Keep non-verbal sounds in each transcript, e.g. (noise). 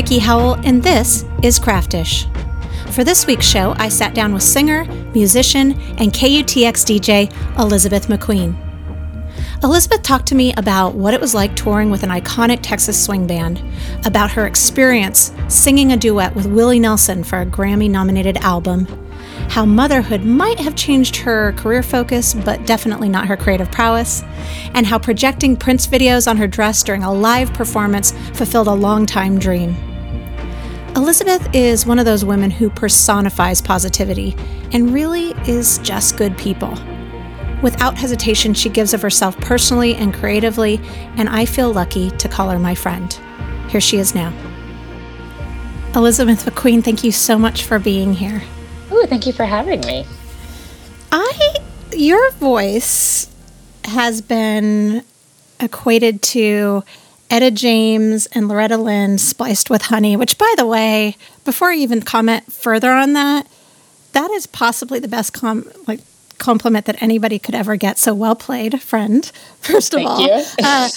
Vickie Howell, and this is Craftish. For this week's show, I sat down with singer, musician, and KUTX DJ Elizabeth McQueen. Elizabeth talked to me about what it was like touring with an iconic Texas swing band, about her experience singing a duet with Willie Nelson for a Grammy nominated album, how motherhood might have changed her career focus, but definitely not her creative prowess, and how projecting Prince videos on her dress during a live performance fulfilled a long-time dream. Elizabeth is one of those women who personifies positivity and really is just good people. Without hesitation, she gives of herself personally and creatively, and I feel lucky to call her my friend. Here she is now. Elizabeth McQueen, thank you so much for being here. Oh, thank you for having me. I your voice has been equated to Etta James and Loretta Lynn spliced with honey, which by the way, before I even comment further on that, that is possibly the best com- like compliment that anybody could ever get. So well played, friend. (laughs) First of Thank all. you. uh,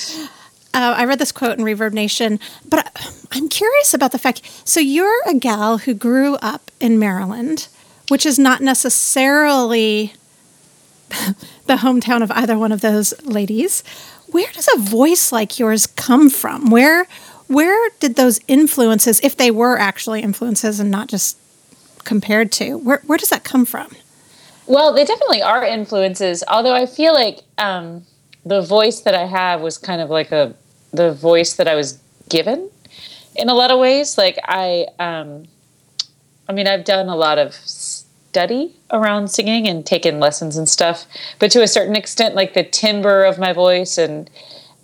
uh, I read this quote in ReverbNation, but I'm curious about the fact. So you're a gal who grew up in Maryland, which is not necessarily (laughs) the hometown of either one of those ladies. Where does a voice like yours come from? Where where did those influences, if they were actually influences and not just compared to, where where does that come from? Well, they definitely are influences. Although I feel like um, the voice that I have was kind of like a the voice that I was given in a lot of ways. Like I, um, I mean, I've done a lot of study around singing and taken lessons and stuff, but to a certain extent, like the timbre of my voice and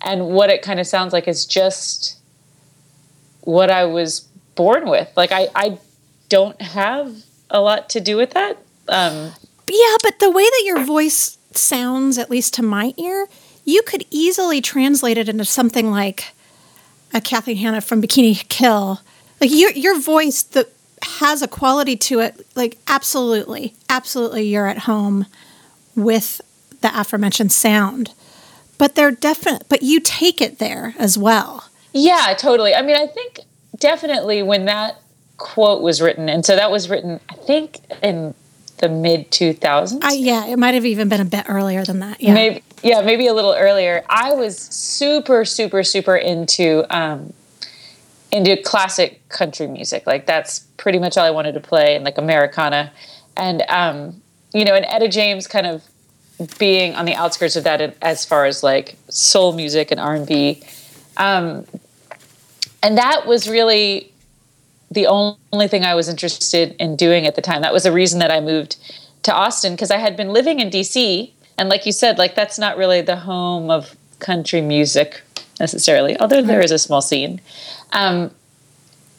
and what it kind of sounds like is just what I was born with. Like I, I don't have a lot to do with that. Um, yeah, but the way that your voice sounds, at least to my ear, you could easily translate it into something like a Kathleen Hanna from Bikini Kill. Like your your voice, the has a quality to it. Like absolutely, absolutely, you're at home with the aforementioned sound. But they're definite. But you take it there as well. Yeah, totally. I mean, I think definitely when that quote was written, and so that was written, I think in the mid 2000s. Uh, yeah, it might have even been a bit earlier than that. Yeah. Maybe, yeah, maybe a little earlier. I was super, super, super into um, into classic country music. Like that's pretty much all I wanted to play, and like Americana, and um, you know, and Etta James kind of being on the outskirts of that as far as like soul music and R and B, um, and that was really the only thing I was interested in doing at the time. That was the reason that I moved to Austin because I had been living in DC, and like you said, like that's not really the home of country music necessarily, although there is a small scene. Um,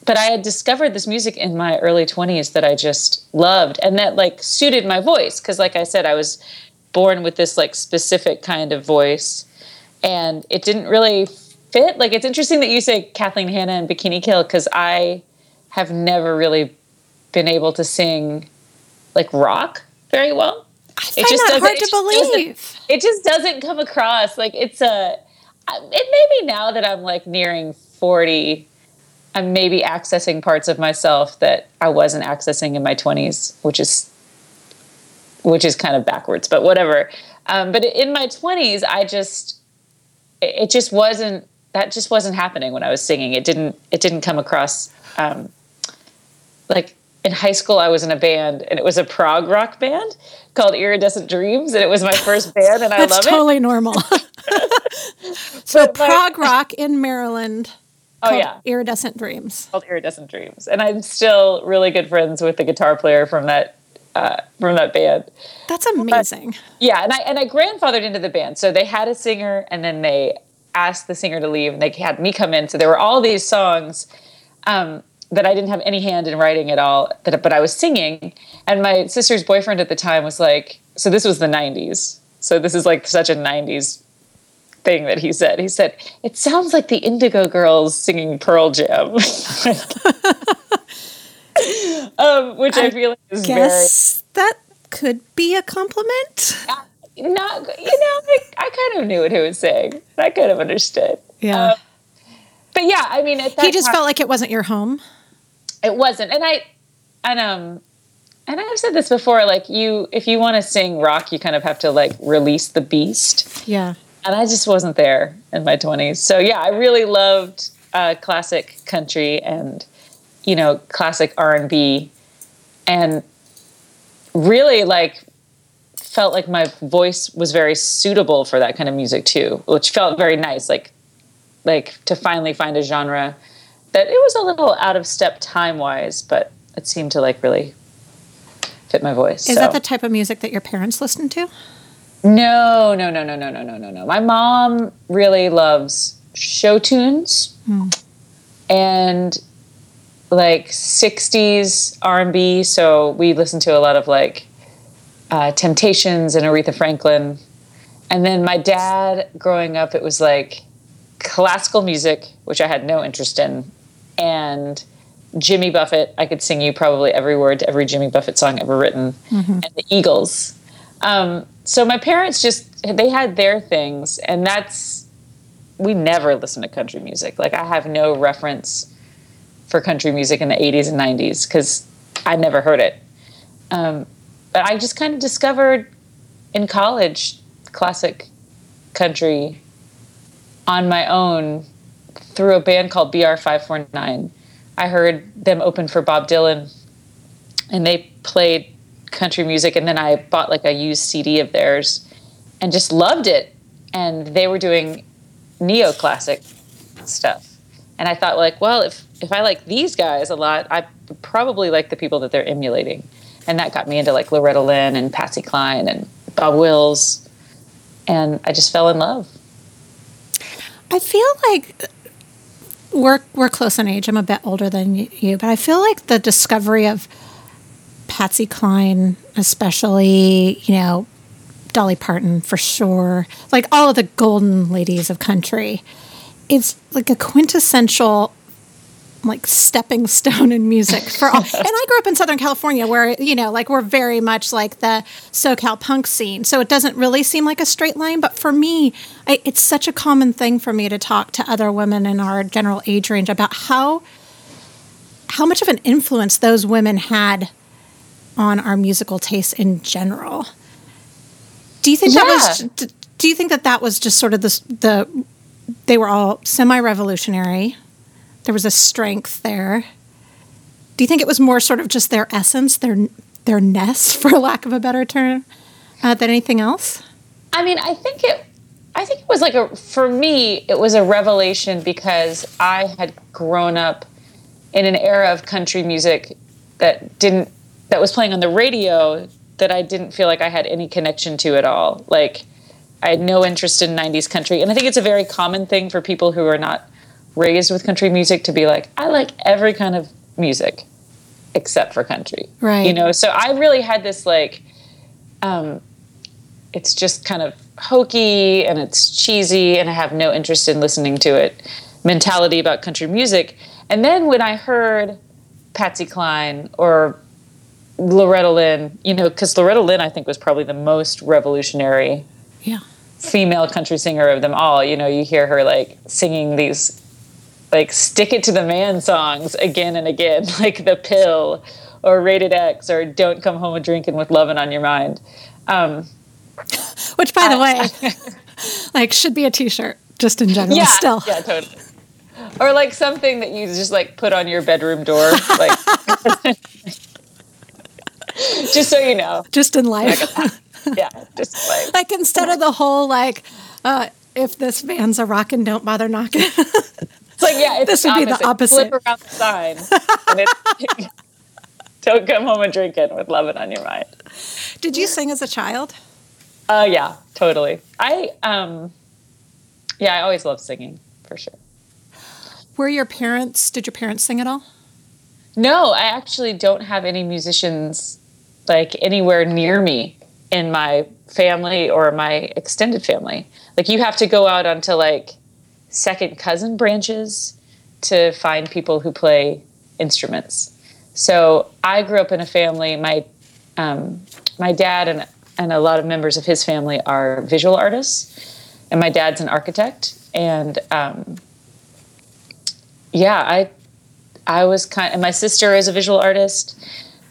but I had discovered this music in my early 20s that I just loved and that like suited my voice because like I said I was born with this like specific kind of voice and it didn't really fit. Like it's interesting that you say Kathleen Hanna and Bikini Kill cuz I have never really been able to sing like rock very well. I find it just that hard to believe. It just doesn't come across like it's a it may be now that I'm like nearing 40 I'm maybe accessing parts of myself that I wasn't accessing in my 20s, which is which is kind of backwards, but whatever. Um, but in my 20s, I just it just wasn't that just wasn't happening when I was singing. It didn't it didn't come across um, like in high school. I was in a band and it was a prog rock band called Iridescent Dreams, and it was my first (laughs) band, and I love totally it. Totally normal. (laughs) so prog rock in Maryland. Oh yeah, Iridescent Dreams. Called Iridescent Dreams, and I'm still really good friends with the guitar player from that uh, from that band. That's amazing. But, yeah, and I and I grandfathered into the band, so they had a singer, and then they asked the singer to leave, and they had me come in. So there were all these songs um, that I didn't have any hand in writing at all, that but I was singing, and my sister's boyfriend at the time was like, so this was the '90s, so this is like such a '90s thing that he said. He said, It sounds like the Indigo Girls singing Pearl Jam. (laughs) um, which I, I, feel like is guess very. That could be a compliment. Uh, not, you know, I, I, kind of knew what he was saying. I kind of understood. Yeah. Um, but but yeah, I mean, he just time, felt like it wasn't your home. It wasn't, and I, and um, and I've said this before. Like you, if you want to sing rock, you kind of have to like release the beast. Yeah. And I just wasn't there in my twenties. So yeah, I really loved uh, classic country and you know classic R and B, and really like felt like my voice was very suitable for that kind of music too, which felt very nice. Like like to finally find a genre that it was a little out of step time wise, but it seemed to like really fit my voice. Is so. that the type of music that your parents listened to? No, no, no, no, no, no, no, no, no. My mom really loves show tunes hmm. and like 60s R&B, so we listen to a lot of like uh, Temptations and Aretha Franklin. And then my dad growing up it was like classical music, which I had no interest in, and Jimmy Buffett. I could sing you probably every word to every Jimmy Buffett song ever written, mm-hmm. and the Eagles. Um, so my parents just they had their things, and that's we never listened to country music. Like I have no reference for country music in the 80s and 90s because I never heard it. Um, but I just kind of discovered in college classic country on my own through a band called BR5-49. I heard them open for Bob Dylan and they played country music and then I bought like a used CD of theirs and just loved it. And they were doing neoclassic stuff. And I thought like, well, if if I like these guys a lot, I probably like the people that they're emulating. And that got me into like Loretta Lynn and Patsy Cline and Bob Wills. And I just fell in love. I feel like we're we're close in age. I'm a bit older than you, but I feel like the discovery of Patsy Cline, especially, you know, Dolly Parton for sure, like all of the golden ladies of country, it's like a quintessential like stepping stone in music for all. (laughs) and I grew up in Southern California where, you know, like we're very much like the SoCal punk scene. So it doesn't really seem like a straight line. But for me, I, it's such a common thing for me to talk to other women in our general age range about how how much of an influence those women had on our musical tastes in general. Do you think yeah. that was do you think that that was just sort of the the they were all semi-revolutionary there was a strength there. Do you think it was more sort of just their essence, their their ness, (laughs) for lack of a better term, uh, than anything else? I mean, I think it. I think it was like a for me. It was a revelation because I had grown up in an era of country music that didn't that was playing on the radio that I didn't feel like I had any connection to at all. Like I had no interest in 90s country. And I think it's a very common thing for people who are not raised with country music to be like, I like every kind of music except for country. Right. You know, so I really had this like, um, it's just kind of hokey and it's cheesy and I have no interest in listening to it mentality about country music. And then when I heard Patsy Cline or Loretta Lynn, you know, because Loretta Lynn I think was probably the most revolutionary yeah. female country singer of them all. You know, you hear her like singing these like stick it to the man songs again and again, (laughs) like the pill or rated X or don't come home a drinking with loving on your mind. Um, (laughs) Which, by the way, (laughs) like should be a T-shirt just in general. Yeah, still, yeah, totally. Or like something that you just like put on your bedroom door, like (laughs) just so you know, just in life. yeah, just like (laughs) like instead of the whole like, uh, if this van's a rockin', don't bother knocking. It's (laughs) like, yeah, this would be the opposite. Flip around the sign. and don't come home and drink it with love it on your mind. Did you sing as a child? Uh, yeah, totally. I, um, yeah, I always loved singing for sure. Were your parents, did your parents sing at all? No, I actually don't have any musicians like anywhere near me in my family or my extended family. Like you have to go out onto like second cousin branches to find people who play instruments. So I grew up in a family. My um, my dad and and a lot of members of his family are visual artists, and my dad's an architect. And um, yeah, I I was kind and my sister is a visual artist.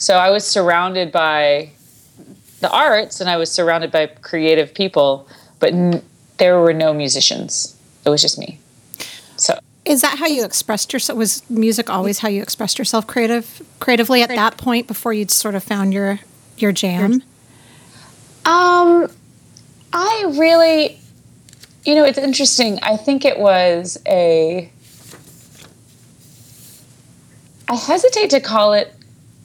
So I was surrounded by the arts and I was surrounded by creative people, but n- there were no musicians. It was just me. So is that how you expressed yourself? Was music always how you expressed yourself creative creatively at that point before you'd sort of found your your jam? Um I really you know, it's interesting. I think it was a I hesitate to call it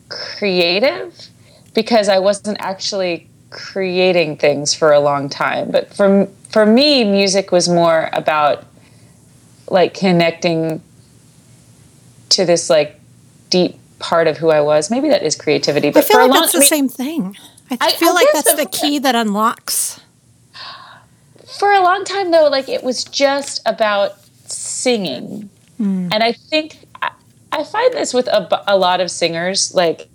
creative because I wasn't actually creating things for a long time. But for for me, music was more about like connecting to this like deep part of who I was. Maybe that is creativity. But I feel like long, that's the I mean, same thing. I, I feel I like that's the key that unlocks. For a long time, though, like it was just about singing, mm. and I think I find this with a, a lot of singers. Like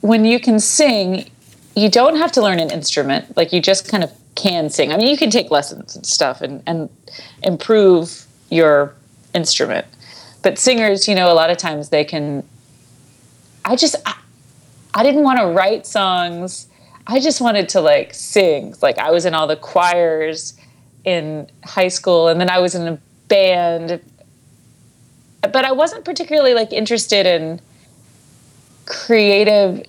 when you can sing, you don't have to learn an instrument. Like you just kind of can sing. I mean, you can take lessons and stuff and, and improve your instrument. But singers, you know, a lot of times they can. I just, I, I didn't want to write songs. I just wanted to like sing. Like I was in all the choirs in high school, and then I was in a band but I wasn't particularly like interested in creative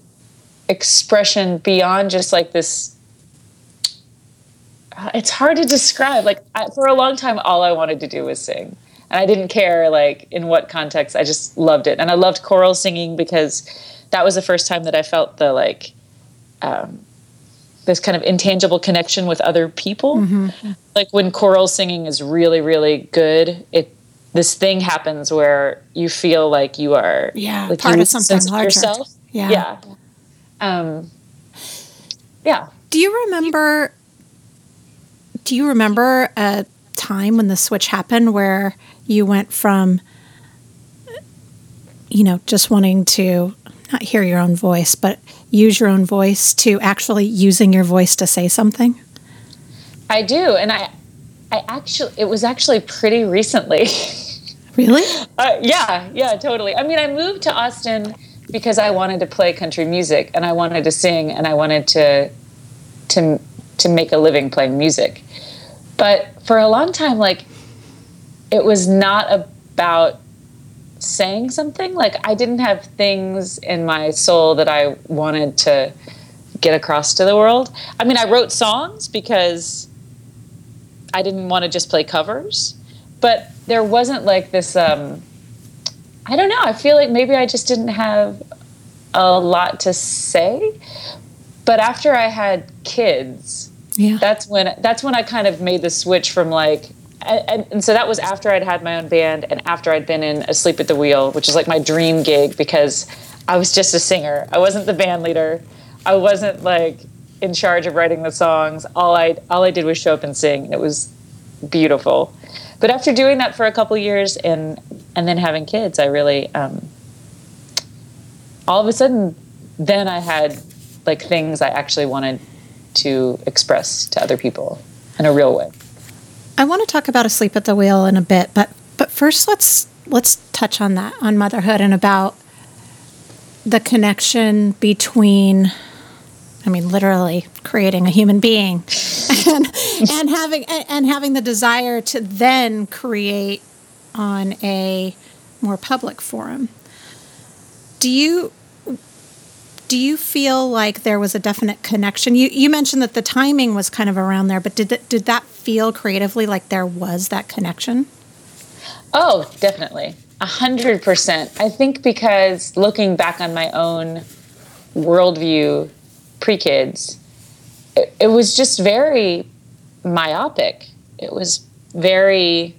expression beyond just like this it's hard to describe. Like I, for a long time all i wanted to do was sing. And i didn't care like in what context. I just loved it. And i loved choral singing because that was the first time that i felt the like um, this kind of intangible connection with other people. Mm-hmm. like when choral singing is really really good it this thing happens where you feel like you are yeah like part of something larger. yourself. Yeah. Yeah. Um, yeah. Do you remember? Do you remember a time when the switch happened where you went from, you know, just wanting to not hear your own voice, but use your own voice to actually using your voice to say something? I do, and I, I actually, it was actually pretty recently. (laughs) Really? Uh, yeah, yeah, totally. I mean, I moved to Austin because I wanted to play country music and I wanted to sing and I wanted to to to make a living playing music. But for a long time like it was not about saying something. Like I didn't have things in my soul that I wanted to get across to the world. I mean, I wrote songs because I didn't want to just play covers, but there wasn't like this um, I don't know. I feel like maybe I just didn't have a lot to say. But after I had kids, yeah. that's when that's when I kind of made the switch from like and, and, so that was after I'd had my own band and after I'd been in Asleep at the Wheel, which is like my dream gig because I was just a singer. I wasn't the band leader. I wasn't like in charge of writing the songs. All I all I did was show up and sing. It was beautiful. But after doing that for a couple years and and then having kids, I really um, all of a sudden then I had like things I actually wanted to express to other people in a real way. I want to talk about asleep at the wheel in a bit, but but first let's let's touch on that on motherhood and about the connection between I mean, literally creating a human being, (laughs) and, and having and having the desire to then create on a more public forum. Do you do you feel like there was a definite connection? You you mentioned that the timing was kind of around there, but did that, did that feel creatively like there was that connection? Oh, definitely. A hundred percent. I think because looking back on my own worldview pre kids, it, it was just very myopic. It was very,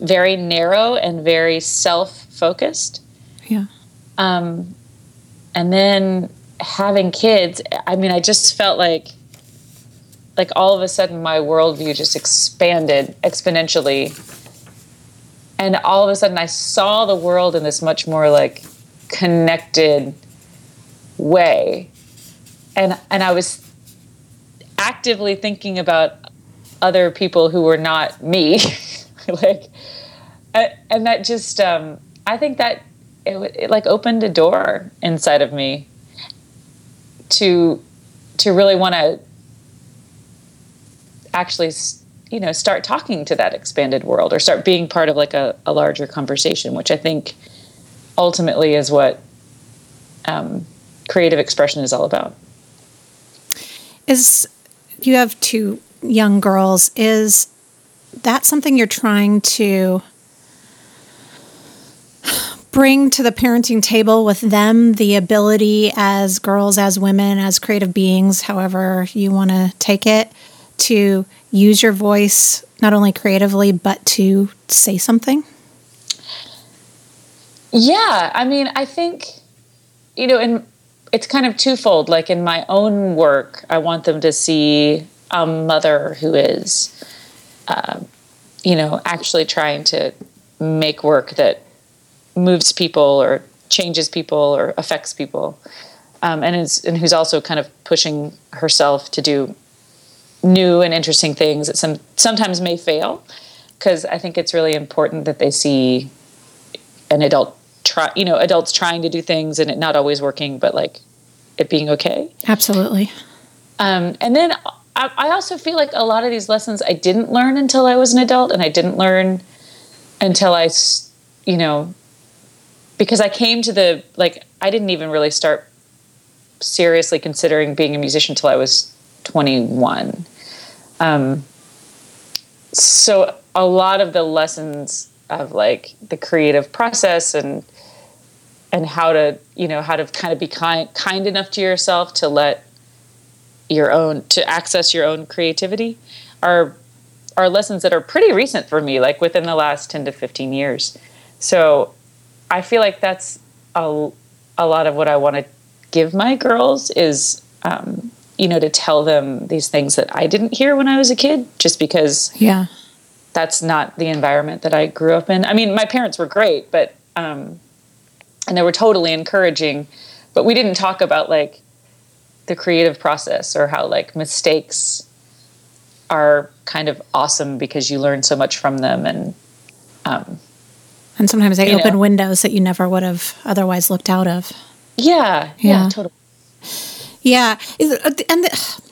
very narrow and very self focused. Yeah. Um, and then having kids, I mean, I just felt like, like all of a sudden my worldview just expanded exponentially. And all of a sudden I saw the world in this much more like connected way and and I was actively thinking about other people who were not me. (laughs) like and that just um, I think that it, it like opened a door inside of me to to really want to actually you know start talking to that expanded world or start being part of like a, a larger conversation which i think ultimately is what um, creative expression is all about is you have two young girls is that something you're trying to bring to the parenting table with them the ability as girls, as women, as creative beings, however you want to take it, to use your voice not only creatively but to say something? Yeah, I mean, I think you know, in it's kind of twofold. Like in my own work, I want them to see a mother who is, uh, you know, actually trying to make work that moves people or changes people or affects people, um, and is and who's also kind of pushing herself to do new and interesting things that some sometimes may fail because I think it's really important that they see an adult try you know adults trying to do things and it not always working but like it being okay. Absolutely. Um, and then I, I also feel like a lot of these lessons I didn't learn until I was an adult and I didn't learn until I you know because I came to the like I didn't even really start seriously considering being a musician until I was 21 um, so a lot of the lessons of like the creative process and and how to you know how to kind of be kind kind enough to yourself to let your own to access your own creativity are are lessons that are pretty recent for me like within the last 10 to 15 years so i feel like that's a, a lot of what i want to give my girls is um, you know, to tell them these things that I didn't hear when I was a kid, just because yeah, that's not the environment that I grew up in. I mean, my parents were great, but um, and they were totally encouraging, but we didn't talk about like the creative process or how like mistakes are kind of awesome because you learn so much from them and um, and sometimes they open know. windows that you never would have otherwise looked out of. Yeah, yeah, yeah totally. Yeah, uh, and the,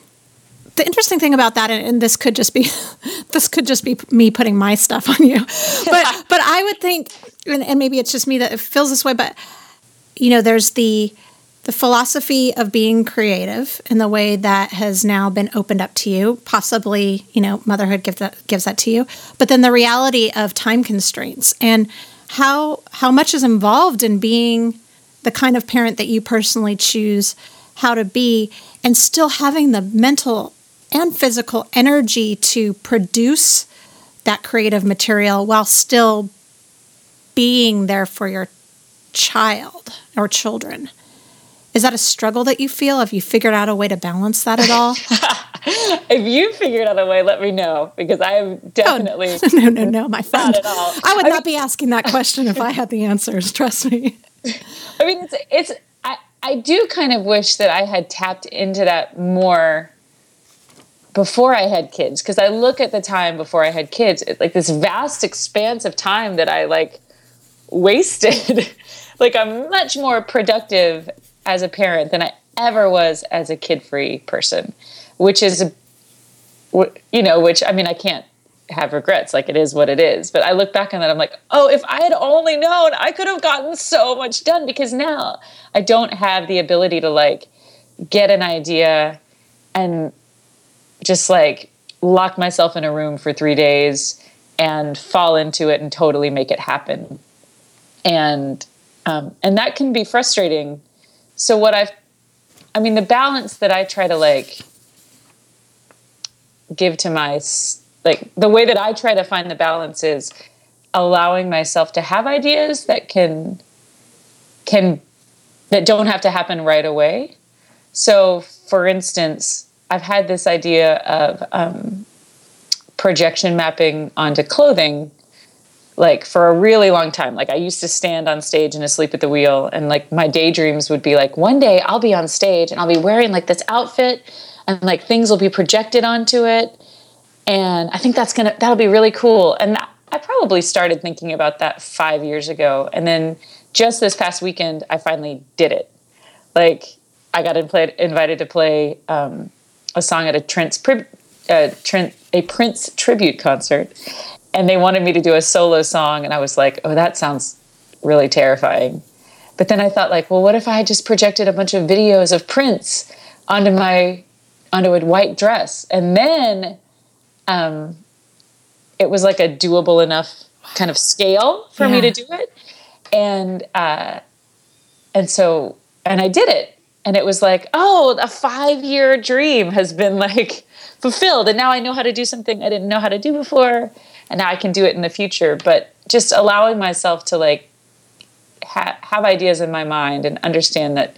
the interesting thing about that, and this could just be (laughs) this could just be me putting my stuff on you, (laughs) but but I would think, and, and maybe it's just me that it feels this way, but you know, there's the the philosophy of being creative in the way that has now been opened up to you possibly you know motherhood gives that gives that to you but then the reality of time constraints and how how much is involved in being the kind of parent that you personally choose how to be and still having the mental and physical energy to produce that creative material while still being there for your child or children. Is that a struggle that you feel? Have you figured out a way to balance that at all? (laughs) if you figured out a way, let me know because I have oh, definitely oh, (laughs) no, no, no, my friend. Not at all. I would I not mean, be asking that question if I had the answers. (laughs) Trust me. I mean, it's it's I do kind of wish that I had tapped into that more before I had kids because I look at the time before I had kids, like this vast expanse of time that I like wasted. (laughs) like I'm much more productive as a parent than I ever was as a kid-free person, which is you know, which I mean I can't have regrets. Like it is what it is. But I look back on that, I'm like, oh, if I had only known, I could have gotten so much done because now I don't have the ability to like get an idea and just like lock myself in a room for three days and fall into it and totally make it happen. And um, and that can be frustrating. So what I've I mean the balance that I try to like give to my like the way that I try to find the balance is allowing myself to have ideas that can can that don't have to happen right away. So, for instance, I've had this idea of um, projection mapping onto clothing like for a really long time. Like I used to stand on stage and asleep at the wheel and like my daydreams would be like one day I'll be on stage and I'll be wearing like this outfit and like things will be projected onto it and I think that's gonna that'll be really cool. And I probably started thinking about that five years ago. And then just this past weekend, I finally did it. Like, I got invited to play um, a song at a Trent's, uh, Trent, a Prince tribute concert. And they wanted me to do a solo song. And I was like, oh, that sounds really terrifying. But then I thought, like, well, what if I just projected a bunch of videos of Prince onto my onto a white dress, and then um, it was like a doable enough kind of scale for yeah. me to do it, and uh, and so and I did it, and it was like, oh, a five year dream has been like fulfilled, and now I know how to do something I didn't know how to do before, and now I can do it in the future. But just allowing myself to like ha- have ideas in my mind and understand that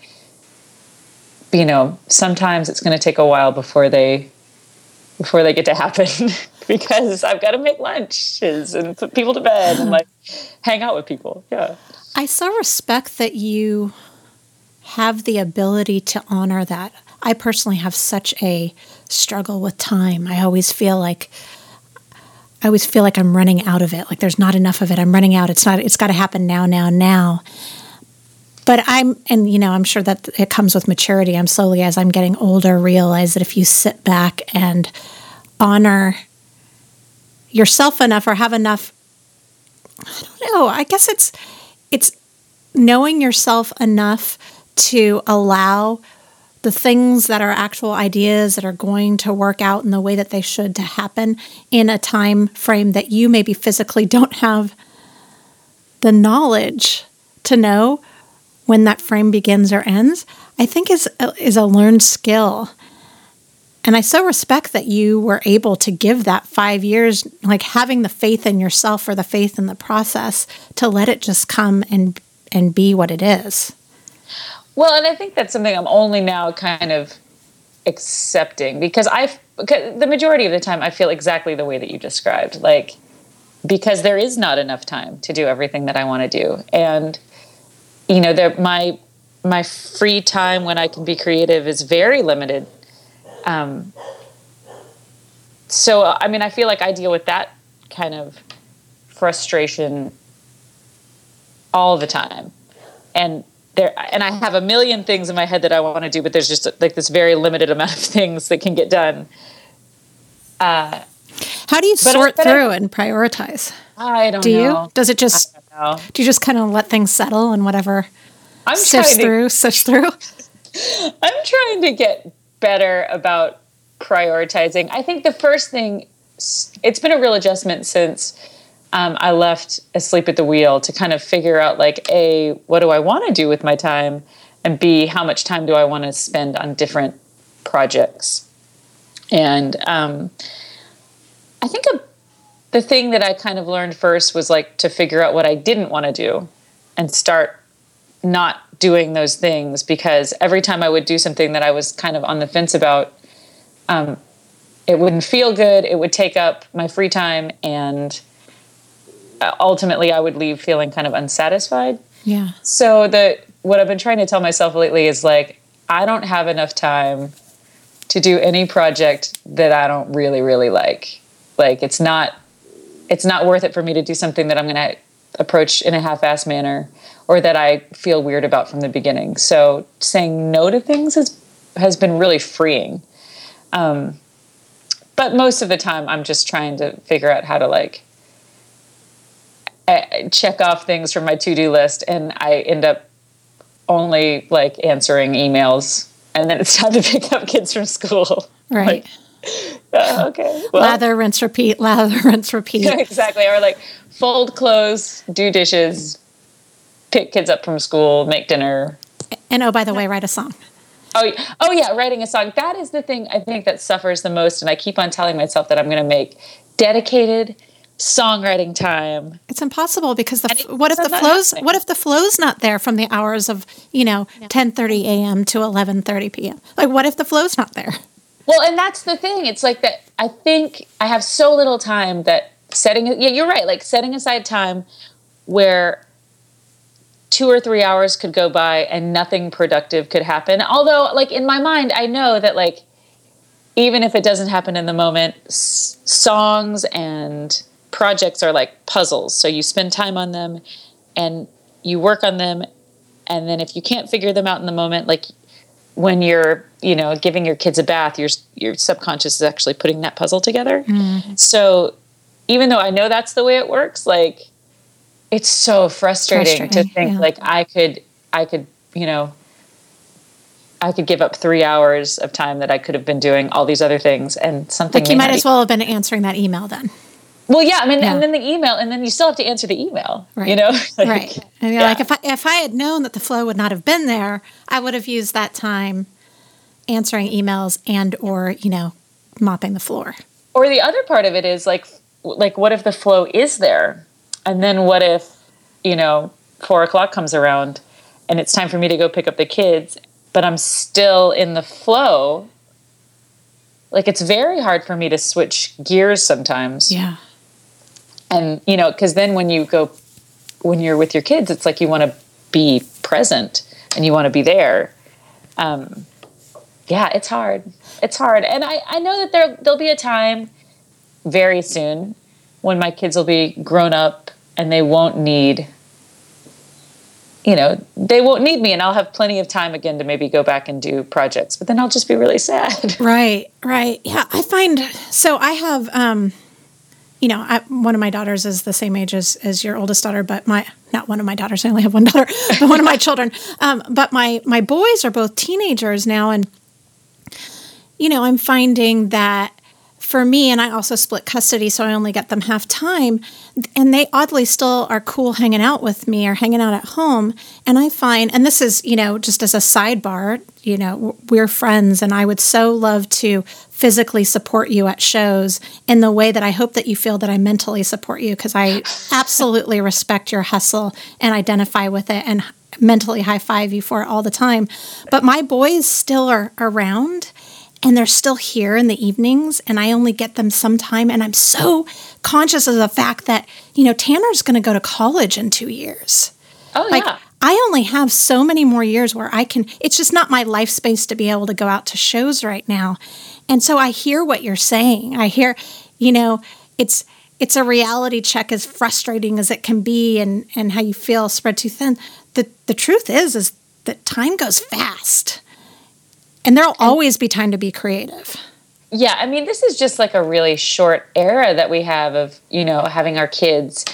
you know sometimes it's going to take a while before they before they get to happen (laughs) because I've got to make lunches and put people to bed and like (laughs) hang out with people. Yeah. I so respect that you have the ability to honor that. I personally have such a struggle with time. I always feel like I always feel like I'm running out of it. Like there's not enough of it. I'm running out. It's not. It's got to happen now, now, now. But I'm, and you know, I'm sure that it comes with maturity. I'm slowly, as I'm getting older, realize that if you sit back and honor yourself enough, or have enough, I don't know. I guess it's it's knowing yourself enough to allow the things that are actual ideas that are going to work out in the way that they should to happen in a time frame that you maybe physically don't have the knowledge to know when that frame begins or ends i think is is a learned skill. And i so respect that you were able to give that 5 years like having the faith in yourself or the faith in the process to let it just come and and be what it is well, and I think that's something I'm only now kind of accepting because I, the majority of the time, I feel exactly the way that you described. Like, because there is not enough time to do everything that I want to do, and you know, there my my free time when I can be creative is very limited. Um, so, I mean, I feel like I deal with that kind of frustration all the time, and there and I have a million things in my head that I want to do, but there's just like this very limited amount of (laughs) things that can get done. Uh, How do you sort I, through I, and prioritize? I don't do know. you? Does it just do you just kind of let things settle and whatever I'm sifts to, through, sifts through? (laughs) I'm trying to get better about prioritizing. I think the first thing it's been a real adjustment since um, I left asleep at the wheel to kind of figure out like a what do I want to do with my time, and b how much time do I want to spend on different projects, and um, I think a, the thing that I kind of learned first was like to figure out what I didn't want to do, and start not doing those things because every time I would do something that I was kind of on the fence about. Um, it wouldn't feel good. It would take up my free time, and ultimately I would leave feeling kind of unsatisfied. Yeah. So the what I've been trying to tell myself lately is like I don't have enough time to do any project that I don't really really like. Like it's not it's not worth it for me to do something that I'm going to approach in a half-ass manner or that I feel weird about from the beginning. So saying no to things has has been really freeing. Um, but most of the time I'm just trying to figure out how to like check off things from my to-do list and I end up only like answering emails and then (laughs) it's time to pick up kids from school. (laughs) Right. Like, (laughs) uh, okay. Well, lather, rinse, repeat, lather, rinse, repeat. exactly. Or like fold clothes, do dishes, pick kids up from school, make dinner. And oh, by the way, write a song. Oh, oh yeah, writing a song. That is the thing I think that suffers the most. And I keep on telling myself that I'm going to make dedicated songwriting time. It's impossible because the what if the flows what if the flow's not there from the hours of, you know, yeah. 10:30 a.m. to 11:30 p.m. Like what if the flow's not there? Well, and that's the thing. It's like that I think I have so little time that setting yeah, you're right, like setting aside time where two or three hours could go by and nothing productive could happen. Although, like in my mind, I know that like even if it doesn't happen in the moment, s- songs and projects are like puzzles. So you spend time on them and you work on them. And then if you can't figure them out in the moment, like when you're, you know, giving your kids a bath, your, your subconscious is actually putting that puzzle together. Mm. So even though I know that's the way it works, like it's so frustrating, frustrating to think yeah. like I could, I could, you know, I could give up three hours of time that I could have been doing all these other things and something. Like you might as well have been answering that email then. Well, yeah, I mean, yeah. and then the email, and then you still have to answer the email, right. you know? (laughs) like, right. And you're yeah. like, if I, if I had known that the flow would not have been there, I would have used that time answering emails and or, you know, mopping the floor. Or the other part of it is like, like, what if the flow is there? And then what if, you know, four o'clock comes around and it's time for me to go pick up the kids, but I'm still in the flow? Like, it's very hard for me to switch gears sometimes. Yeah and you know because then when you go when you're with your kids it's like you want to be present and you want to be there. Um, yeah it's hard. It's hard. And i i know that there there'll be a time very soon when my kids will be grown up and they won't need you know they won't need me and i'll have plenty of time again to maybe go back and do projects but then i'll just be really (laughs) sad. Right right. Yeah i find so i have um you know, I, one of my daughters is the same age as, as your oldest daughter, but my not one of my daughters. I only have one daughter, (laughs) but one of my children. Um, but my my boys are both teenagers now, and you know, I'm finding that for me, and I also split custody, so I only get them half time. And they oddly still are cool hanging out with me or hanging out at home. And I find, and this is, you know, just as a sidebar, you know, we're friends, and I would so love to physically support you at shows in the way that I hope that you feel that I mentally support you because I (laughs) absolutely respect your hustle and identify with it and mentally high five you for it all the time. But my boys still are around and they're still here in the evenings and I only get them sometime and I'm so conscious of the fact that, you know, Tanner's going to go to college in 2 years. Oh like, yeah. I only have so many more years where I can it's just not my life space to be able to go out to shows right now. And so I hear what you're saying. I hear, you know, it's it's a reality check as frustrating as it can be and and how you feel spread too thin. The the truth is is that time goes fast and there'll always be time to be creative. Yeah, I mean, this is just like a really short era that we have of, you know, having our kids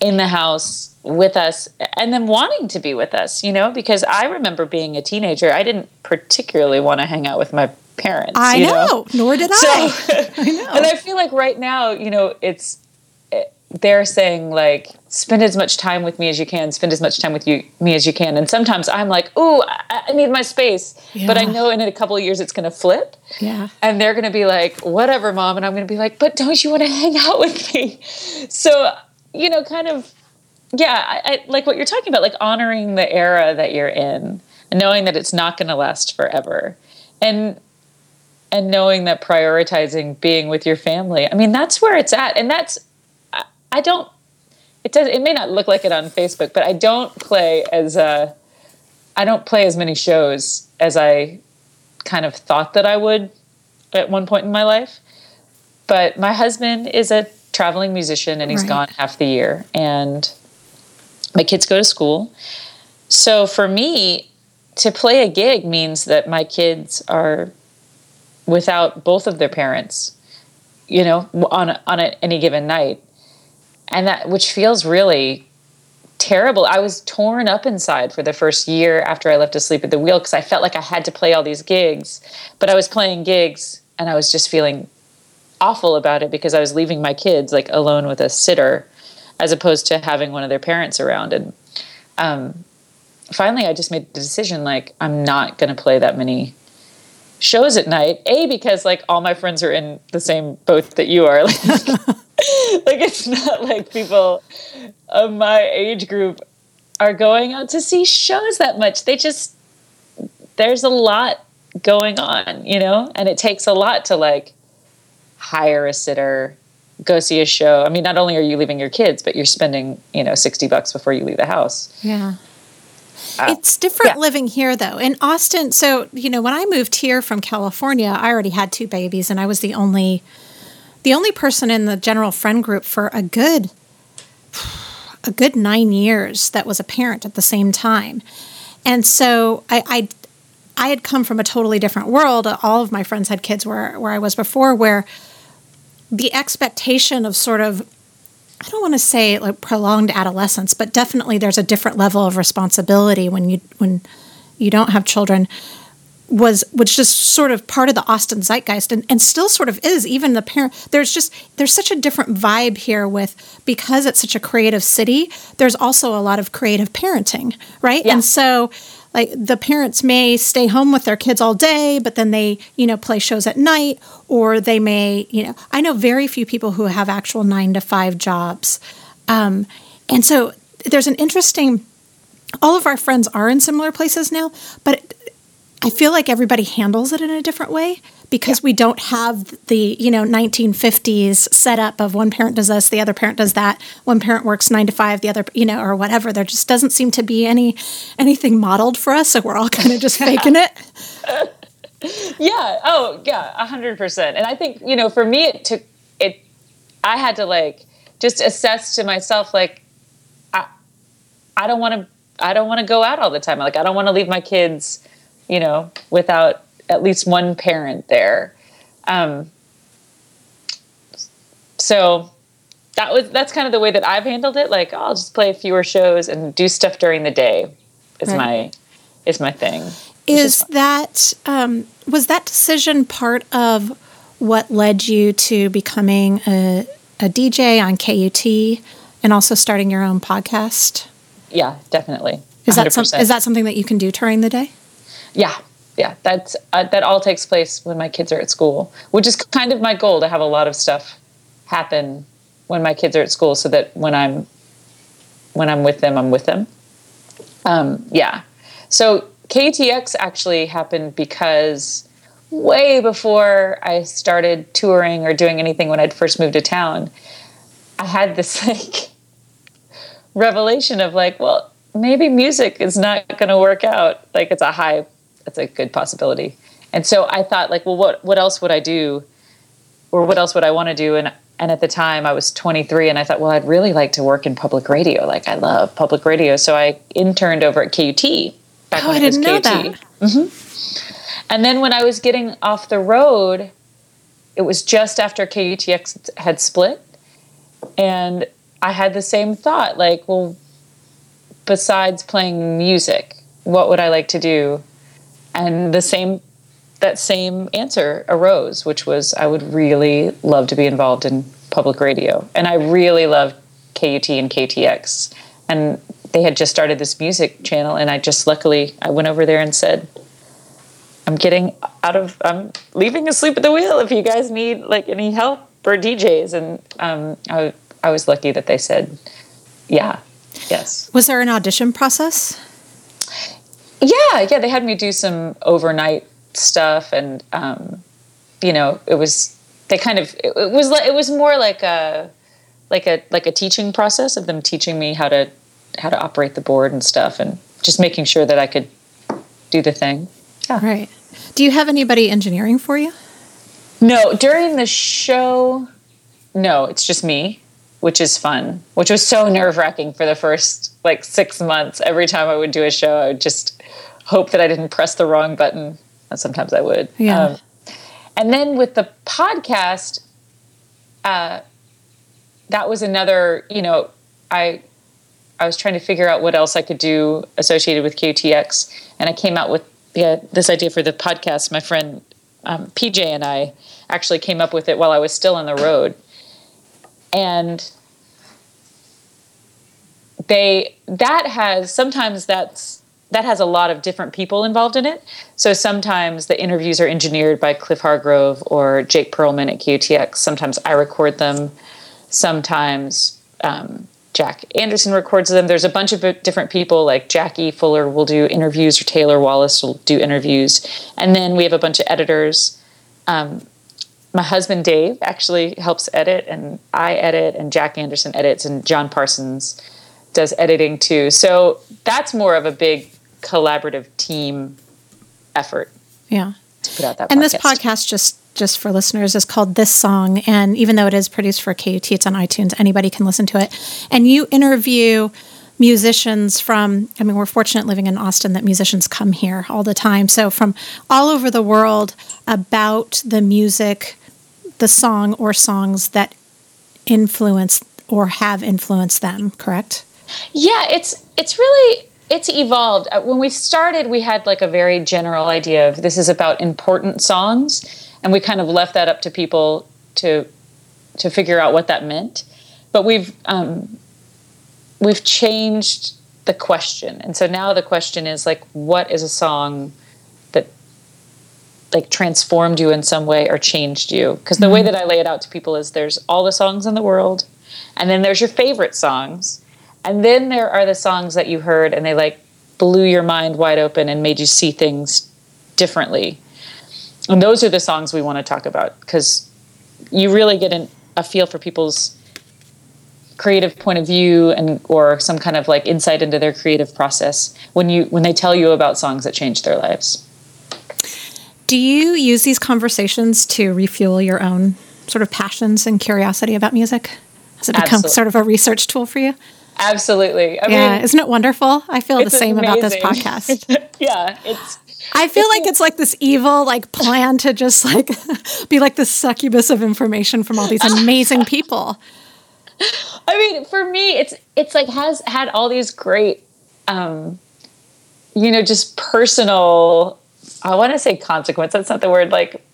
in the house with us and then wanting to be with us, you know, because I remember being a teenager, I didn't particularly want to hang out with my parents. I know, know, nor did I. So, (laughs) I know. (laughs) And I feel like right now, you know, it's eh, they're saying like spend as much time with me as you can spend as much time with you me as you can. And sometimes i'm like ooh i, I need my space. Yeah. but i know in a couple of years it's going to flip. Yeah. And they're going to be like whatever mom. And i'm going to be like but don't you want to hang out with me? So you know kind of yeah I, I like what you're talking about like honoring the era that you're in and knowing that it's not going to last forever. And and knowing that prioritizing being with your family i mean that's where it's at. And that's I don't. It does. It may not look like it on Facebook, but I don't play as uh, I don't play as many shows as I kind of thought that I would at one point in my life. But my husband is a traveling musician, and he's right. gone half the year, and my kids go to school. So for me, to play a gig means that my kids are without both of their parents, you know, on on a, any given night and that which feels really terrible. I was torn up inside for the first year after I left Asleep at the Wheel because I felt like I had to play all these gigs, but I was playing gigs and I was just feeling awful about it because I was leaving my kids like alone with a sitter as opposed to having one of their parents around. And um, finally, I just made the decision like, I'm not going to play that many shows at night. A, because like all my friends are in the same boat that you are. (laughs) like it's not like people of my age group are going out to see shows that much. They just there's a lot going on, you know, and it takes a lot to like hire a sitter, go see a show. I mean, not only are you leaving your kids, but you're spending, you know, 60 bucks before you leave the house. Yeah. Uh, it's different yeah. living here though. In Austin, so, you know, when I moved here from California, I already had two babies and I was the only the only person in the general friend group for a good a good nine years that was a parent at the same time. And so I, I I had come from a totally different world. All of my friends had kids where where I was before, where the expectation of sort of I don't want to say like prolonged adolescence, but definitely there's a different level of responsibility when you when you don't have children was was just sort of part of the Austin zeitgeist and, and still sort of is even the parent there's just there's such a different vibe here with because it's such a creative city there's also a lot of creative parenting right Yeah. and so like the parents may stay home with their kids all day but then they you know play shows at night or they may you know i know very few people who have actual nine to five jobs. Um, and so there's an interesting all of our friends are in similar places now but I feel like everybody handles it in a different way because we don't have the, you know, 1950s setup of one parent does this, the other parent does that. One parent works 9 to 5, the other, you know, or whatever. There just doesn't seem to be any anything modeled for us, so we're all kind of just (laughs) faking it. Yeah. Oh, yeah. A hundred percent. And I think you know, for me, it took it. I had to like just assess to myself, like, I, I don't want to. I don't want to go out all the time. Like, I don't want to leave my kids, you know, without at least one parent there. Um, so that was that's kind of the way that I've handled it. Like, oh, I'll just play fewer shows and do stuff during the day. Is Right. my is my thing. Is that um, was that decision part of what led you to becoming a, a DJ on KUT and also starting your own podcast? Yeah, definitely. Is that some, is that something that you can do during the day? Yeah, yeah. That's uh, that all takes place when my kids are at school, which is kind of my goal to have a lot of stuff happen when my kids are at school, so that when I'm when I'm with them, I'm with them. Um, yeah. So KUTX actually happened because way before I started touring or doing anything when I'd first moved to town, I had this (laughs) like revelation of like, well, maybe music is not going to work out. Like it's a high, it's a good possibility. And so I thought like, well, what what else would I do, or what else would I want to do? And and at the time I was 23, and I thought, well, I'd really like to work in public radio. Like I love public radio, so I interned over at KUT back Oh, when I it was didn't know KUT. that. Mm-hmm. And then when I was getting off the road, it was just after KUTX had split. And I had the same thought like, well, besides playing music, what would I like to do? And the same that same answer arose, which was I would really love to be involved in public radio. And I really loved KUT and KUTX. And they had just started this music channel and I just luckily I went over there and said, I'm getting out of I'm leaving asleep at the wheel if you guys need like any help or DJs and um, I I was lucky that they said yeah yes Was there an audition process? Yeah yeah they had me do some overnight stuff and um, you know it was they kind of it, it was like it was more like a like a like a teaching process of them teaching me how to how to operate the board and stuff and just making sure that I could do the thing yeah Right. Do you have anybody engineering for you? No, during the show, no, it's just me, which is fun, which was so nerve wracking for the first like six months. Every time I would do a show, I would just hope that I didn't press the wrong button. And sometimes I would. Um, Yeah. and then with the podcast, uh, that was another, you know, I I was trying to figure out what else I could do associated with KUTX, and I came out with yeah, this idea for the podcast. My friend um, PJ and I actually came up with it while I was still on the road, and they that has sometimes that's that has a lot of different people involved in it. So sometimes the interviews are engineered by Cliff Hargrove or Jake Perlman at KUTX. Sometimes I record them. Sometimes um, Jack Anderson records them. There's a bunch of different people, like Jackie Fuller will do interviews, or Taylor Wallace will do interviews, and then we have a bunch of editors. Um, my husband Dave actually helps edit, and I edit, and Jack Anderson edits, and John Parsons does editing too. So that's more of a big collaborative team effort. Yeah. to put out that. And podcast. this podcast just just for listeners is called This Song, and even though it is produced for KUT, it's on iTunes. Anybody can listen to it, and you interview musicians from i mean we're fortunate living in austin that musicians come here all the time so from all over the world about the music the song or songs that influence or have influenced them correct yeah it's it's really it's evolved. Uh, when we started we had like a very general idea of this is about important songs and we kind of left that up to people to to figure out what that meant. But we've um, we've changed the question. And so now the question is like what is a song that like transformed you in some way or changed you? Because the mm-hmm. way that i lay it out to people is there's all the songs in the world and then there's your favorite songs and then there are the songs that you heard and they like blew your mind wide open and made you see things differently. And those are the songs we want to talk about because you really get an, a feel for people's creative point of view and or some kind of like insight into their creative process when you when they tell you about songs that changed their lives. Do you use these conversations to refuel your own sort of passions and curiosity about music? Has it become Absolutely. sort of a research tool for you Absolutely. I yeah, mean, isn't it wonderful? I feel the same amazing. about this podcast. (laughs) yeah, it's I feel like it's like this evil like plan to just like (laughs) be like the succubus of information from all these amazing (laughs) people. I mean, for me, it's it's like has had all these great, um, you know, just personal. I want to say consequence. That's not the word. Like,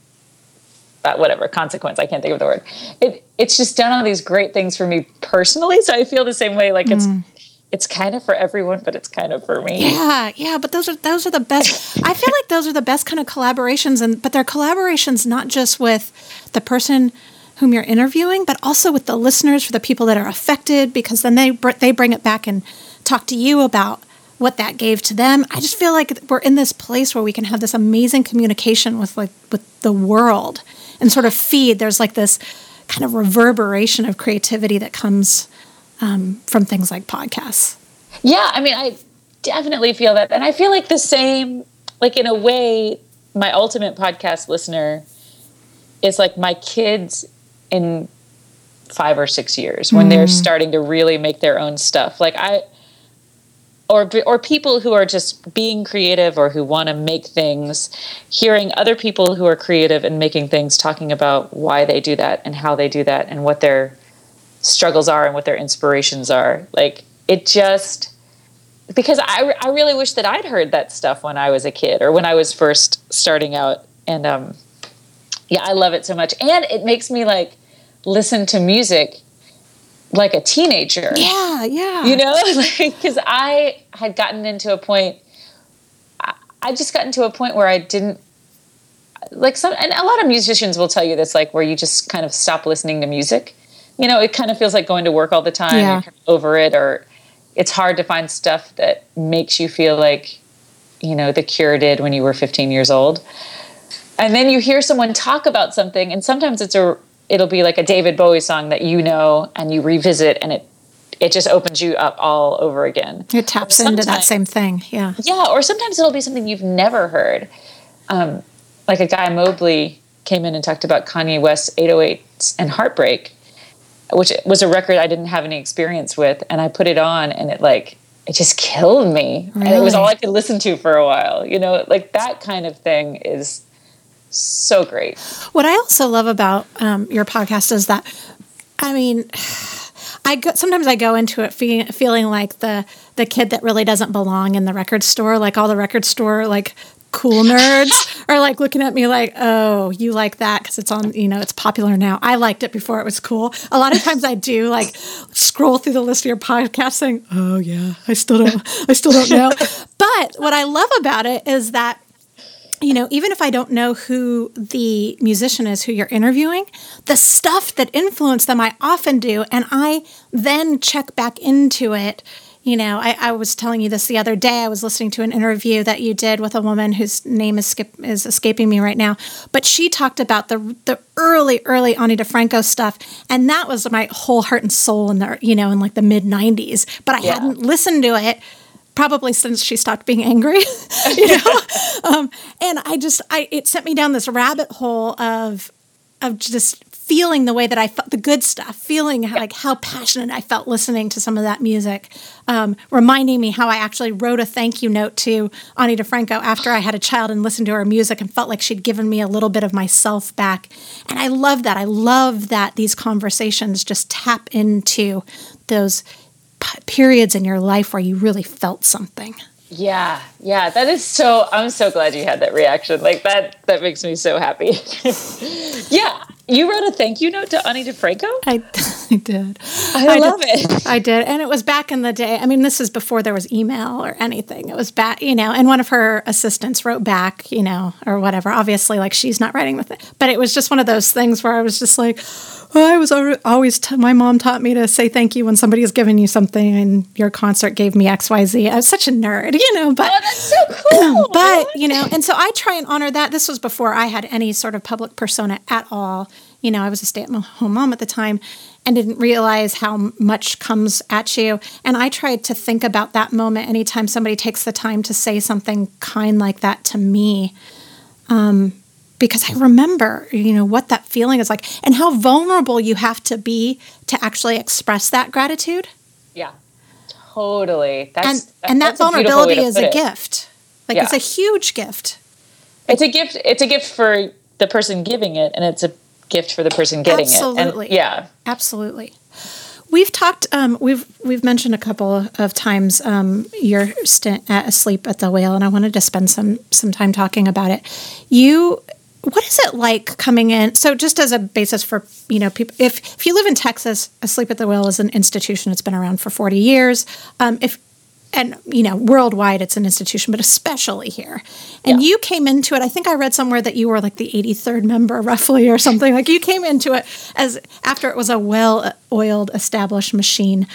uh, whatever consequence. I can't think of the word. It it's just done all these great things for me personally. So I feel the same way. Like it's mm. it's kind of for everyone, but it's kind of for me. Yeah, yeah. But those are those are the best. I feel like those are the best kind of collaborations, and but they're collaborations not just with the person whom you're interviewing, but also with the listeners for the people that are affected, because then they they bring it back and talk to you about what that gave to them. I just feel like we're in this place where we can have this amazing communication with like with the world and sort of feed. There's like this kind of reverberation of creativity that comes um, from things like podcasts. Yeah, I mean, I definitely feel that, and I feel like the same. Like in a way, my ultimate podcast listener is like my kids in five or six years when mm. they're starting to really make their own stuff. Like I, or or people who are just being creative or who want to make things, hearing other people who are creative and making things, talking about why they do that and how they do that and what their struggles are and what their inspirations are. Like it just because I, I really wish that I'd heard that stuff when I was a kid or when I was first starting out. And um, yeah, I love it so much. And it makes me like listen to music like a teenager. Yeah, yeah. You know, (laughs) like because I had gotten into a point. I, I just got into a point where I didn't like some, and a lot of musicians will tell you this, like where you just kind of stop listening to music. You know, it kind of feels like going to work all the time. Yeah. You're over it, or it's hard to find stuff that makes you feel like, you know, the Cure did when you were 15 years old. And then you hear someone talk about something, and sometimes it's a it'll be like a David Bowie song that you know and you revisit and it it just opens you up all over again. It taps into that same thing. Yeah. Yeah. Or sometimes it'll be something you've never heard. Um, like a guy Mobley came in and talked about Kanye West's 808s and Heartbreak, which was a record I didn't have any experience with. And I put it on and it like, it just killed me. Really? And it was all I could listen to for a while. You know, like that kind of thing is so great. What I also love about um, your podcast is that, I mean, (sighs) I go, sometimes I go into it fe- feeling like the the kid that really doesn't belong in the record store, like all the record store like cool (laughs) nerds are like looking at me like, oh, you like that because it's on, you know, it's popular now. I liked it before it was cool. A lot of (laughs) times I do like scroll through the list of your podcast saying, oh yeah, I still don't, I still don't know. (laughs) But what I love about it is that you know, even if I don't know who the musician is who you're interviewing, the stuff that influenced them, I often do. And I then check back into it. You know, I, I, was telling you this the other day. I was listening to an interview that you did with a woman whose name is, skip, is escaping me right now. But she talked about the the early, early Ani DiFranco stuff, and that was my whole heart and soul in the you know in like the mid '90s. But I yeah. hadn't listened to it probably since she stopped being angry, (laughs) you know. um, and I just I it sent me down this rabbit hole of of just feeling the way that I felt the good stuff, feeling how, like how passionate I felt listening to some of that music, um, reminding me how I actually wrote a thank you note to Ani DiFranco after I had a child and listened to her music and felt like she'd given me a little bit of myself back. And I love that. I love that these conversations just tap into those p- periods in your life where you really felt something. Yeah, yeah, that is so. I'm so glad you had that reaction. Like that, that makes me so happy. (laughs) yeah, you wrote a thank you note to Ani DiFranco? I, (laughs) I did. I, I love did, it. I did. And it was back in the day. I mean, this is before there was email or anything. It was back, you know, and one of her assistants wrote back, you know, or whatever. Obviously, like she's not writing with it. But it was just one of those things where I was just like, well, I was always, t- my mom taught me to say thank you when somebody is giving you something and your concert gave me XYZ. I was such a nerd, (laughs) you know, but. Oh, that's so cool. (clears throat) but, you know, and so I try and honor that. This was before I had any sort of public persona at all you know, I was a stay at home mom at the time and didn't realize how much comes at you. And I tried to think about that moment anytime somebody takes the time to say something kind like that to me. Um, because I remember, you know, what that feeling is like and how vulnerable you have to be to actually express that gratitude. Yeah, totally. That's, and, and that vulnerability is a it. gift. Like yeah. it's a huge gift. It's a gift. It's a gift for the person giving it, and it's a gift for the person getting absolutely. it. Absolutely. Yeah. Absolutely. We've talked. Um, we've we've mentioned a couple of times um, your stint at Asleep at the Wheel, and I wanted to spend some some time talking about it. You, what is it like coming in? So, just as a basis for you know, people, if if you live in Texas, Asleep at the Wheel is an institution. It's been around for forty years. Um, if and you know worldwide it's an institution but especially here and yeah. you came into it i think i read somewhere that you were like the 83rd member (laughs) roughly or something like you came into it as after it was a well oiled established machine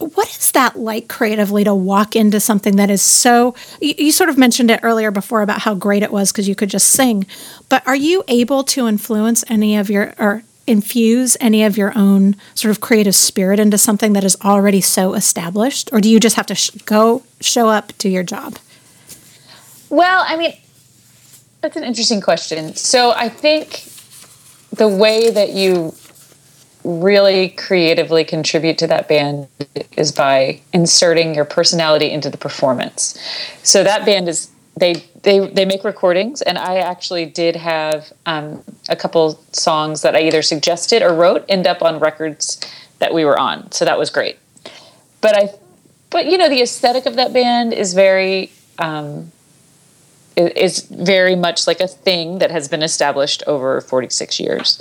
what is that like creatively to walk into something that is so you, you sort of mentioned it earlier before about how great it was because you could just sing but are you able to influence any of your or infuse any of your own sort of creative spirit into something that is already so established or do you just have to sh- go show up do your job? Well i mean that's an interesting question. So i think the way that you really creatively contribute to that band is by inserting your personality into the performance so that band is they they they make recordings, and I actually did have um, a couple songs that I either suggested or wrote end up on records that we were on. So that was great. But I, but you know, the aesthetic of that band is very. Um, is very much like a thing that has been established over 46 years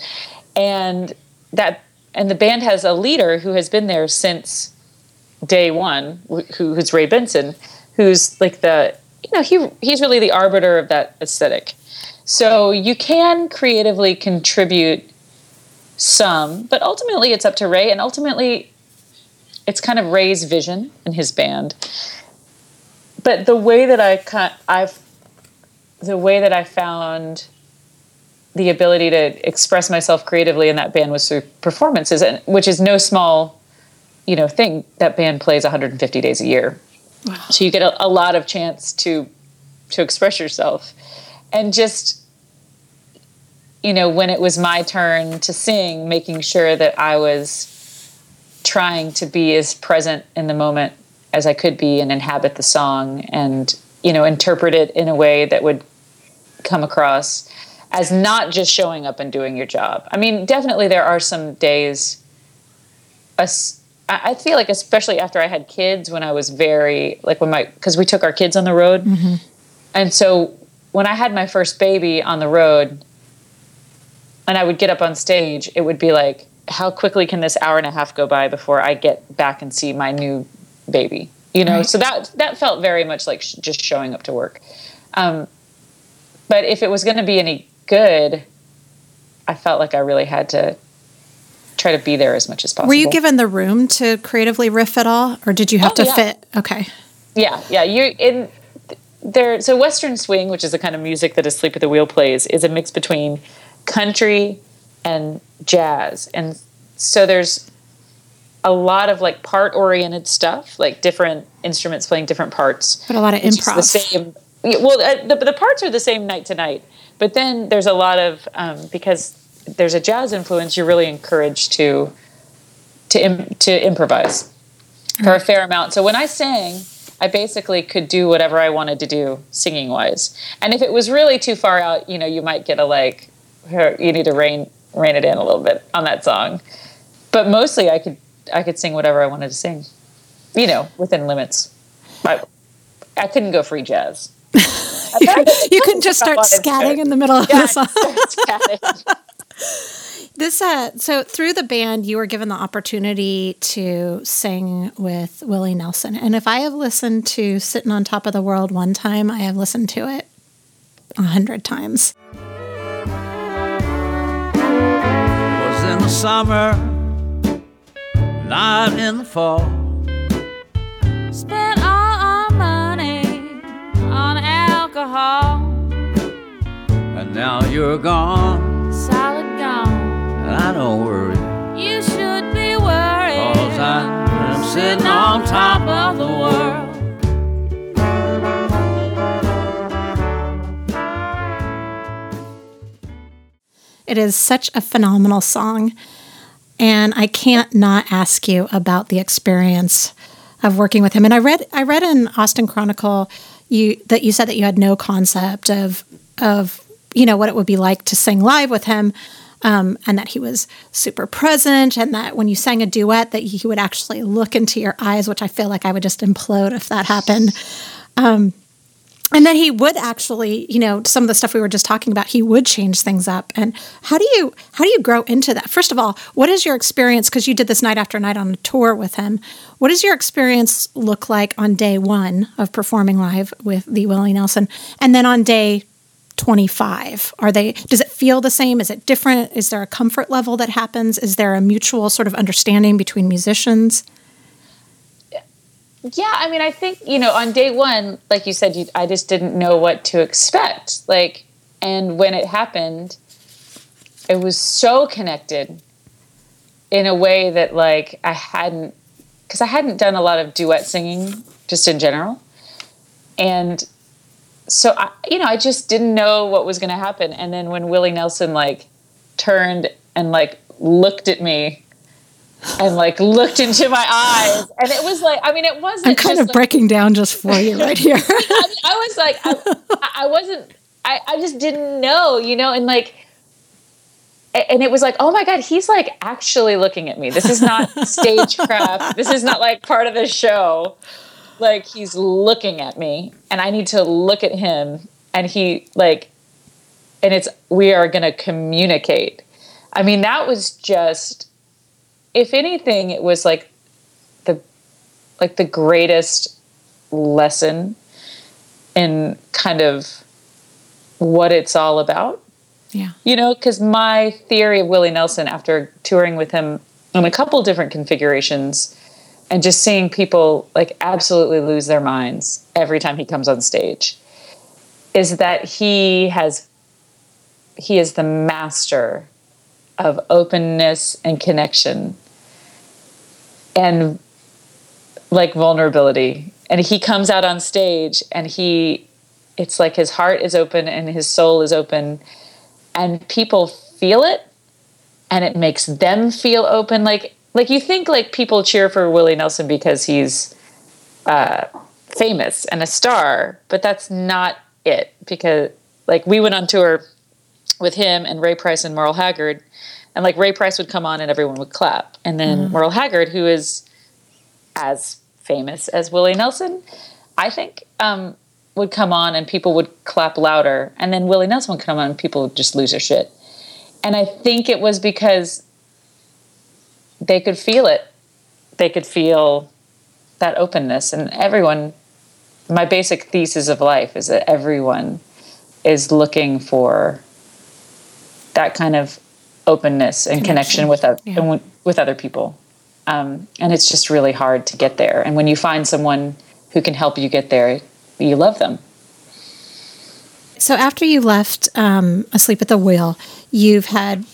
and that and the band has a leader who has been there since day one who, who's ray benson who's like the you know, he he's really the arbiter of that aesthetic. So you can creatively contribute some, but ultimately it's up to Ray, and ultimately it's kind of Ray's vision and his band. But the way that I I've the way that I found the ability to express myself creatively in that band was through performances, and which is no small, you know, thing. That band plays 150 days a year, Wow. So you get a, a lot of chance to to express yourself, and just you know when it was my turn to sing, making sure that I was trying to be as present in the moment as I could be and inhabit the song and you know interpret it in a way that would come across as not just showing up and doing your job. I mean, definitely there are some days, I feel like especially after I had kids when I was very like when my because we took our kids on the road, mm-hmm. and so when I had my first baby on the road, and I would get up on stage, it would be like, how quickly can this hour and a half go by before I get back and see my new baby? You know, right. so that that felt very much like sh- just showing up to work. Um, but if it was going to be any good, I felt like I really had to try to be there as much as possible. Were you given the room to creatively riff at all, or did you have oh, to yeah. fit? Okay. Yeah, yeah. You in there. So Western swing, which is the kind of music that Asleep at the Wheel plays, is a mix between country and jazz, and so there's a lot of like part oriented stuff, like different instruments playing different parts. But a lot of improv. the same. well, uh, the, the parts are the same night to night, but then there's a lot of um, because there's a jazz influence. You're really encouraged to to Im- to improvise for a fair amount. So when I sang, I basically could do whatever I wanted to do singing wise. And if it was really too far out, you know, you might get a like, you need to rein rein it in a little bit on that song. But mostly, I could I could sing whatever I wanted to sing, you know, within limits. I, I couldn't go free jazz. (laughs) you, you couldn't just start scatting in the middle of yeah, the (laughs) song. this uh, so through the band, you were given the opportunity to sing with Willie Nelson, and if I have listened to "Sitting on Top of the World" one time, I have listened to it a hundred times. was in the summer, not in the fall. Spent alcohol. And now you're gone, solid gone. And I don't worry. You should be worried. Cause I'm sitting on top of the world. It is such a phenomenal song. And I can't not ask you about the experience of working with him. And I read I read in Austin Chronicle you that you said that you had no concept of of you know what it would be like to sing live with him. Um, and that he was super present, and that when you sang a duet, that he would actually look into your eyes, which I feel like I would just implode if that happened. Um, and then he would actually you know some of the stuff we were just talking about he would change things up. And how do you how do you grow into that? First of all what is your experience because you did this night after night on a tour with him. What does your experience look like on day one of performing live with the willie nelson? And then on day 25 are they does it feel the same? Is it different? Is there a comfort level that happens? Is there a mutual sort of understanding between musicians yeah, I mean, I think you know, on day one, like you said, you, I just didn't know what to expect. Like, and when it happened, it was so connected in a way that like I hadn't, because I hadn't done a lot of duet singing just in general, and so I, you know, I just didn't know what was going to happen. And then when Willie Nelson like turned and like looked at me and like looked into my eyes. And it was like i mean it wasn't i'm kind of like, breaking down just for you (laughs) right here. I, mean, I, was like I, I wasn't I, I just didn't know you know? And like and it was like oh my god he's like actually looking at me. This is not stagecraft this is not like part of the show. Like he's looking at me and i need to look at him and he like and it's we are going to communicate. I mean that was just if anything, it was like the like the greatest lesson in kind of what it's all about. Yeah. You know, because my theory of Willie Nelson after touring with him in a couple different configurations and just seeing people like absolutely lose their minds every time he comes on stage is that he has he is the master of openness and connection and like vulnerability. And he comes out on stage and he it's like his heart is open and his soul is open and people feel it and it makes them feel open. Like like you think like people cheer for Willie Nelson because he's uh, famous and a star but that's not it because like we went on tour with him and Ray Price and Merle Haggard and like Ray Price would come on and everyone would clap. And then mm. Merle Haggard, who is as famous as Willie Nelson, I think, um, would come on and people would clap louder. And then Willie Nelson would come on and people would just lose their shit. And I think it was because they could feel it. They could feel that openness. And everyone, my basic thesis of life is that everyone is looking for that kind of openness and connection, connection with uh, yeah. with other people. Um, and it's just really hard to get there. And when you find someone who can help you get there, you love them. So after you left um, Asleep at the Wheel, you've had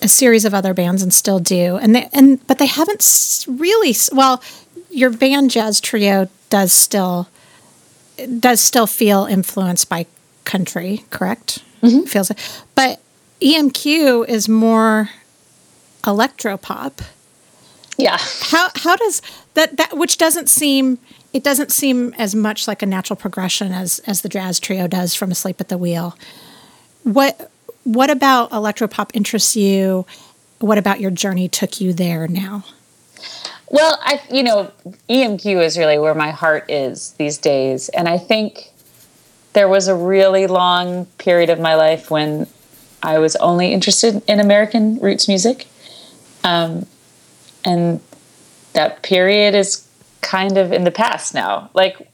a series of other bands and still do, and they, and but they haven't really well. Your band Jazz Trio does still does still feel influenced by country, correct? Mm-hmm. Feels, but EMQ is more electro pop. Yeah. How how does that that which doesn't seem it doesn't seem as much like a natural progression as as the jazz trio does from Asleep at the Wheel. What what about electropop interests you? What about your journey took you there now? Well, I you know, EMQ is really where my heart is these days, and I think there was a really long period of my life when I was only interested in American roots music, um, and that period is kind of in the past now. Like,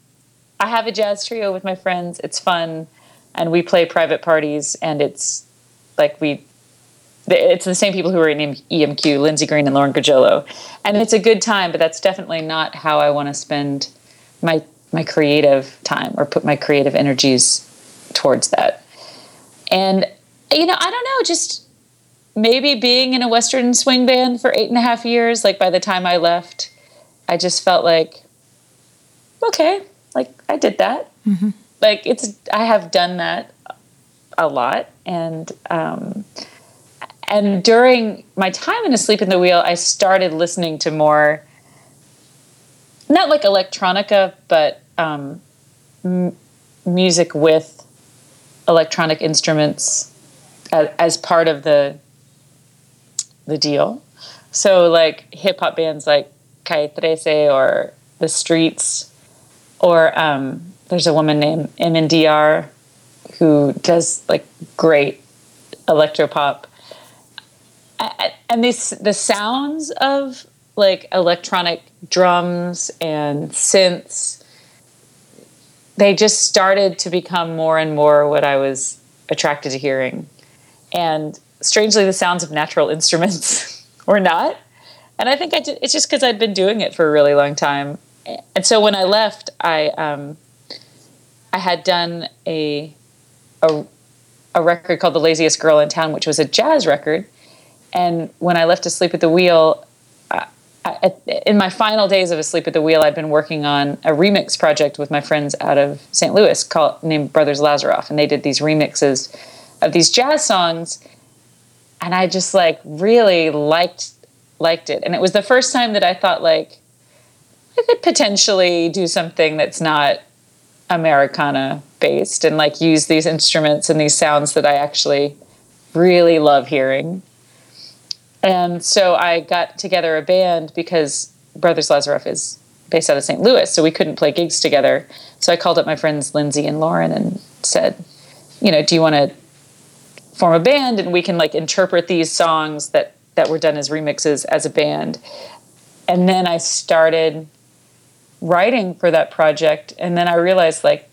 I have a jazz trio with my friends. It's fun, and we play private parties, and it's like we it's the same people who are in EMQ, Lindsey Green and Lauren Gargiulo, and it's a good time. But that's definitely not how I want to spend my my creative time or put my creative energies towards that. And you know, I don't know, just maybe being in a Western swing band for eight and a half years. Like by the time I left, I just felt like, okay, like I did that. Mm-hmm. Like it's I have done that a lot, and um, and during my time in Asleep in the Wheel, I started listening to more, not like electronica, but um, m- music with electronic instruments as, part of the the deal. So like hip hop bands like Calle Trece or The Streets, or um, there's a woman named MNDR who does like great electropop. And these the sounds of like electronic drums and synths, they just started to become more and more what I was attracted to hearing. And strangely, the sounds of natural (laughs) instruments (laughs) were not. And I think I did, it's just because I'd been doing it for a really long time. And so when I left, I um, I had done a a, a record called The Laziest Girl in Town, which was a jazz record. And when I left Asleep at the Wheel, in my final days of Asleep at the Wheel, I'd been working on a remix project with my friends out of St. Louis called named Brothers Lazaroff, and they did these remixes of these jazz songs, and I just like really liked liked it, and it was the first time that I thought like I could potentially do something that's not Americana based and like use these instruments and these sounds that I actually really love hearing. And so I got together a band because Brothers Lazaroff is based out of St. Louis, so we couldn't play gigs together. So I called up my friends Lindsay and Lauren and said, you know, do you want to form a band and we can like interpret these songs that that were done as remixes as a band. And then I started writing for that project and then I realized like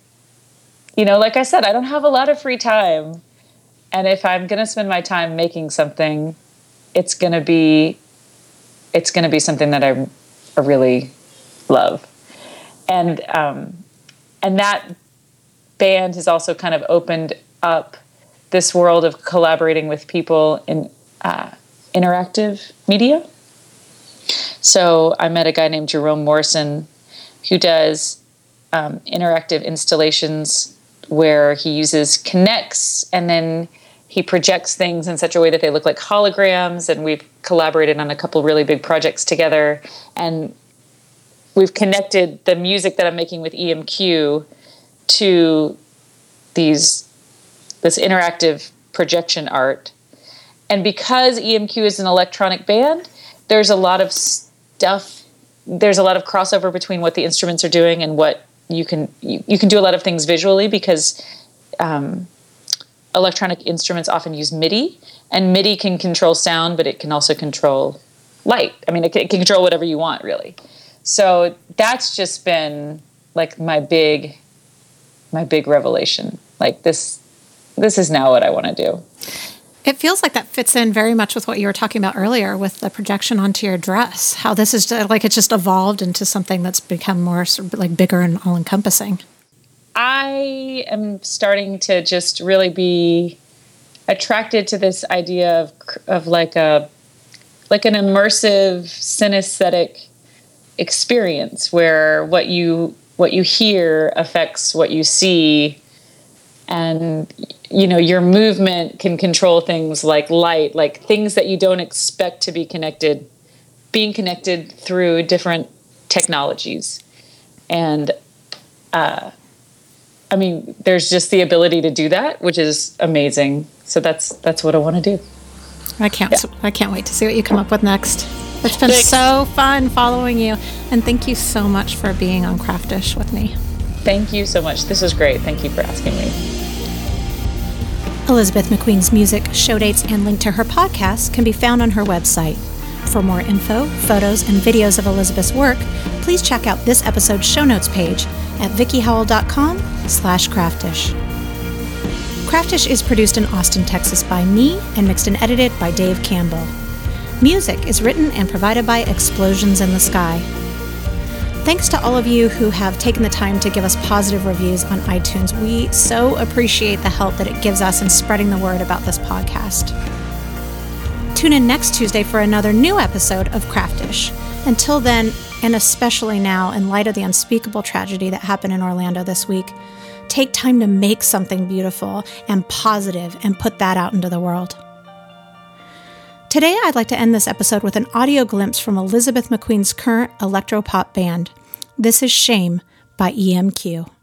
you know, like I said, I don't have a lot of free time. And if I'm going to spend my time making something, it's going to be it's going to be something that I, I really love. And um, and that band has also kind of opened up this world of collaborating with people in uh, interactive media. So I met a guy named Jerome Morrison who does um, interactive installations where he uses Kinects and then he projects things in such a way that they look like holograms. And we've collaborated on a couple really big projects together. And we've connected the music that I'm making with EMQ to these this interactive projection art. And because EMQ is an electronic band, there's a lot of stuff there's a lot of crossover between what the instruments are doing and what you can you, you can do a lot of things visually because um, electronic instruments often use MIDI, and MIDI can control sound, but it can also control light. I mean, it can, it can control whatever you want, really. So that's just been like my big, my big revelation. Like this, this is now what I want to do. It feels like that fits in very much with what you were talking about earlier with the projection onto your dress. How this is like it's just evolved into something that's become more sort of like bigger and all encompassing. I am starting to just really be attracted to this idea of of like a like an immersive synesthetic experience where what you what you hear affects what you see and you know your movement can control things like light like things that you don't expect to be connected being connected through different technologies and uh, i mean there's just the ability to do that which is amazing so that's that's what i want to do I can't. Yeah. I can't wait to see what you come up with next. It's been Thanks. so fun following you, and thank you so much for being on Craftish with me. thank you so much this is great thank you for asking me Elizabeth McQueen's music, show dates, and link to her podcast can be found on her website. For more info, photos, and videos of Elizabeth's work, please check out this episode's show notes page at vickiehowell.com slash craftish. Craftish is produced in Austin, Texas by me and mixed and edited by Dave Campbell. Music is written and provided by Explosions in the Sky. Thanks to all of you who have taken the time to give us positive reviews on iTunes. We so appreciate the help that it gives us in spreading the word about this podcast. Tune in next Tuesday for another new episode of Craftish. Until then, and especially now, in light of the unspeakable tragedy that happened in Orlando this week, take time to make something beautiful and positive and put that out into the world. Today, I'd like to end this episode with an audio glimpse from Elizabeth McQueen's current electropop band. This is Shame by EMQ.